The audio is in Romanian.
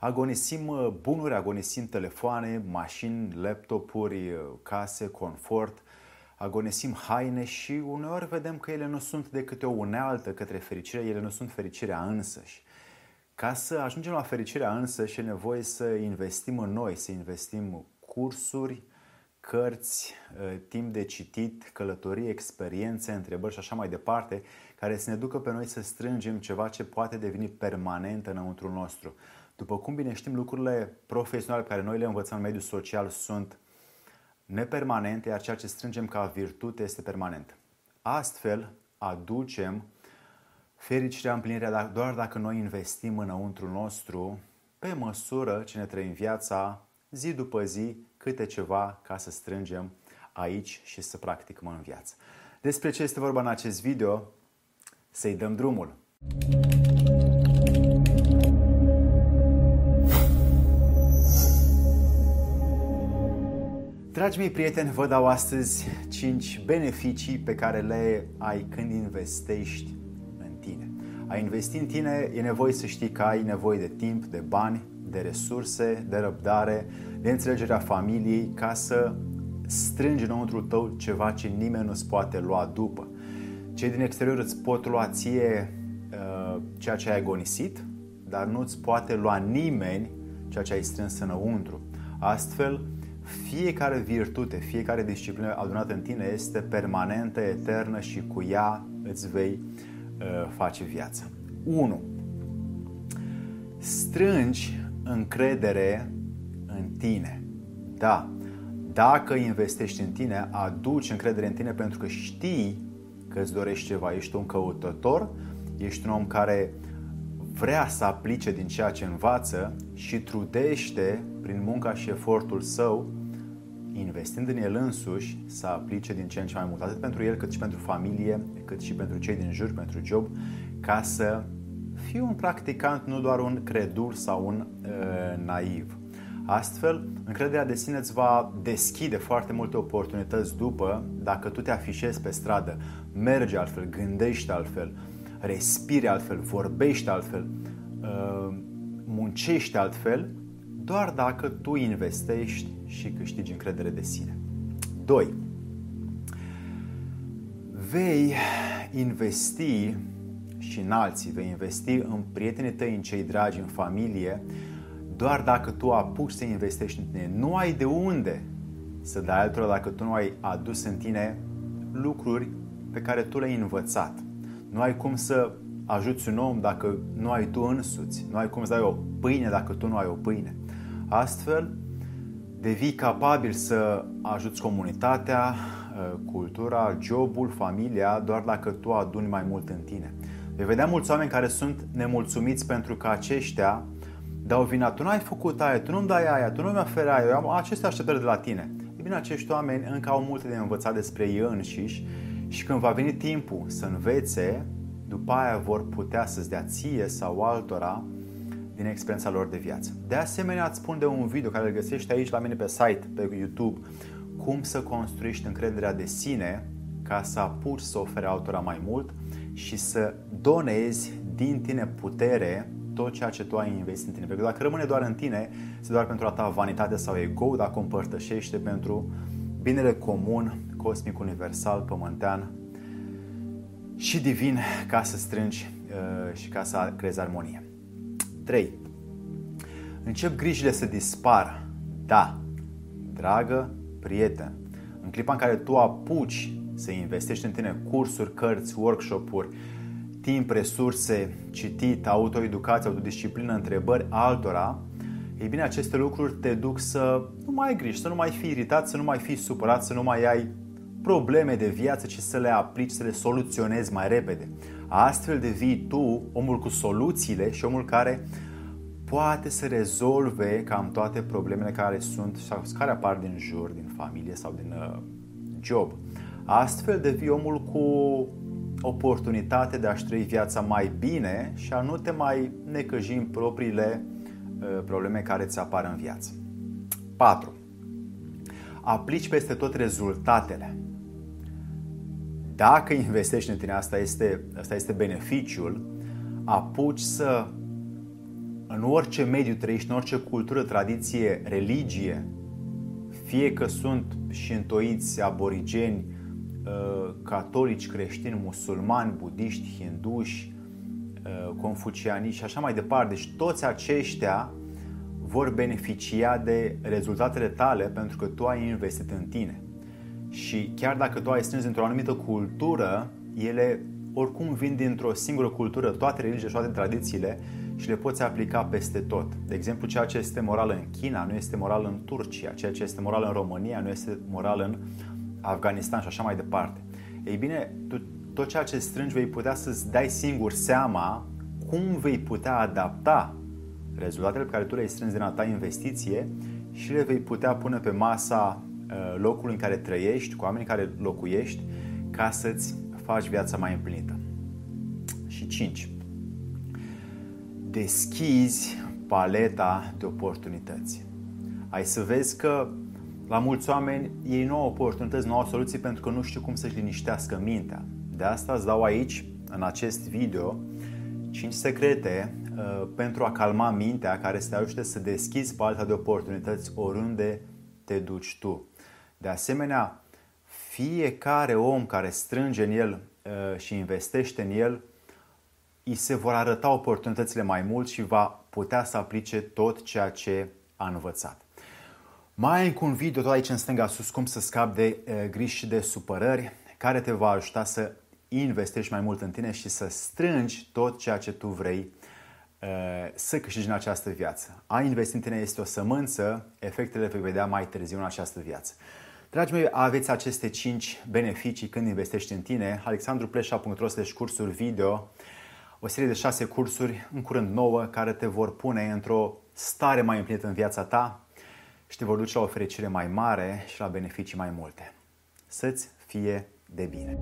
Agonisim uh, bunuri, agonisim telefoane, mașini, laptopuri, uh, case, confort, agonisim haine și uneori vedem că ele nu sunt decât o unealtă către fericire, ele nu sunt fericirea însăși. Ca să ajungem la fericirea însăși e nevoie să investim în noi, să investim cursuri, cărți, uh, timp de citit, călătorii, experiențe, întrebări și așa mai departe, care să ne ducă pe noi să strângem ceva ce poate deveni permanent înăuntru nostru. După cum bine știm, lucrurile profesionale pe care noi le învățăm în mediul social sunt nepermanente, iar ceea ce strângem ca virtute este permanent. Astfel, aducem fericirea, împlinirea doar dacă noi investim înăuntru nostru pe măsură ce ne trăim viața zi după zi câte ceva ca să strângem aici și să practicăm în viață. Despre ce este vorba în acest video? Să-i dăm drumul! Dragi mei prieteni, vă dau astăzi 5 beneficii pe care le ai când investești în tine. A investi în tine e nevoie să știi că ai nevoie de timp, de bani, de resurse, de răbdare, de înțelegerea familiei ca să strângi înăuntru tău ceva ce nimeni nu-ți poate lua după. Cei din exterior îți pot lua ție uh, ceea ce ai agonisit, dar nu-ți poate lua nimeni ceea ce ai strâns înăuntru. Astfel, fiecare virtute, fiecare disciplină adunată în tine este permanentă, eternă și cu ea îți vei uh, face viața. 1. Strângi încredere în tine. Da, dacă investești în tine, aduci încredere în tine pentru că știi că îți dorești ceva. Ești un căutător, ești un om care vrea să aplice din ceea ce învață și trudește prin munca și efortul său investind în el însuși, să aplice din ce în ce mai mult, atât pentru el, cât și pentru familie, cât și pentru cei din jur, pentru job, ca să fii un practicant, nu doar un credul sau un uh, naiv. Astfel, încrederea de sine îți va deschide foarte multe oportunități după dacă tu te afișezi pe stradă, mergi altfel, gândești altfel, respiri altfel, vorbești altfel, uh, muncești altfel, doar dacă tu investești și câștigi încredere de sine. 2. Vei investi și în alții, vei investi în prietenii tăi, în cei dragi, în familie, doar dacă tu apuci să investești în tine. Nu ai de unde să dai altora dacă tu nu ai adus în tine lucruri pe care tu le-ai învățat. Nu ai cum să ajuți un om dacă nu ai tu însuți. Nu ai cum să dai o pâine dacă tu nu ai o pâine. Astfel, devii capabil să ajuți comunitatea, uh, cultura, jobul, familia, doar dacă tu aduni mai mult în tine. Vei vedea mulți oameni care sunt nemulțumiți pentru că aceștia dau vina. Tu nu ai făcut aia, tu nu-mi dai aia, tu nu mi oferi aia, eu am aceste așteptări de la tine. E bine, acești oameni încă au multe de învățat despre ei înșiși și când va veni timpul să învețe, după aia vor putea să-ți dea ție sau altora din experiența lor de viață. De asemenea, îți spun de un video care îl găsești aici la mine pe site, pe YouTube, cum să construiești încrederea de sine ca să apuci să ofere altora mai mult și să donezi din tine putere tot ceea ce tu ai investit în tine. Pentru că dacă rămâne doar în tine, este doar pentru a ta vanitate sau ego, dacă o împărtășește pentru binele comun, cosmic, universal, pământean și divin ca să strângi uh, și ca să creezi armonie. 3. Încep grijile să dispară. Da, dragă prieten, în clipa în care tu apuci să investești în tine cursuri, cărți, workshop-uri, timp, resurse, citit, autoeducație, autodisciplină, întrebări altora, ei bine, aceste lucruri te duc să nu mai ai griji, să nu mai fii iritat, să nu mai fii supărat, să nu mai ai probleme de viață, ci să le aplici, să le soluționezi mai repede. Astfel devii tu omul cu soluțiile și omul care poate să rezolve cam toate problemele care sunt sau care apar din jur, din familie sau din uh, job. Astfel devii omul cu oportunitate de a-și trăi viața mai bine și a nu te mai necăji în propriile uh, probleme care ți apar în viață. 4. Aplici peste tot rezultatele. Dacă investești în tine, asta este, asta este beneficiul, apuci să în orice mediu trăiești, în orice cultură, tradiție, religie, fie că sunt și întoiți aborigeni, uh, catolici, creștini, musulmani, budiști, hinduși, uh, confuciani și așa mai departe. Deci toți aceștia vor beneficia de rezultatele tale pentru că tu ai investit în tine. Și chiar dacă tu ai strâns într-o anumită cultură, ele oricum vin dintr-o singură cultură, toate religiile și toate tradițiile și le poți aplica peste tot. De exemplu, ceea ce este moral în China nu este moral în Turcia, ceea ce este moral în România nu este moral în Afganistan și așa mai departe. Ei bine, tu, tot ceea ce strângi vei putea să-ți dai singur seama cum vei putea adapta rezultatele pe care tu le-ai strâns din a ta investiție și le vei putea pune pe masa uh, locului în care trăiești, cu oamenii în care locuiești, ca să-ți faci viața mai împlinită. Și 5. Deschizi paleta de oportunități. Ai să vezi că la mulți oameni ei nu au oportunități, nu au soluții pentru că nu știu cum să-și liniștească mintea. De asta îți dau aici, în acest video, 5 secrete uh, pentru a calma mintea care să te ajute să deschizi paleta de oportunități oriunde te duci tu. De asemenea, fiecare om care strânge în el uh, și investește în el, îi se vor arăta oportunitățile mai mult și va putea să aplice tot ceea ce a învățat. Mai ai încă un video tot aici în stânga sus cum să scapi de uh, griji și de supărări care te va ajuta să investești mai mult în tine și să strângi tot ceea ce tu vrei uh, să câștigi în această viață. A investi în tine este o sămânță, efectele vei vedea mai târziu în această viață. Dragii mei, aveți aceste 5 beneficii când investești în tine. alexandrupleșa.ro cursuri video, o serie de 6 cursuri, în curând nouă, care te vor pune într-o stare mai împlinită în viața ta și te vor duce la o fericire mai mare și la beneficii mai multe. Să-ți fie de bine!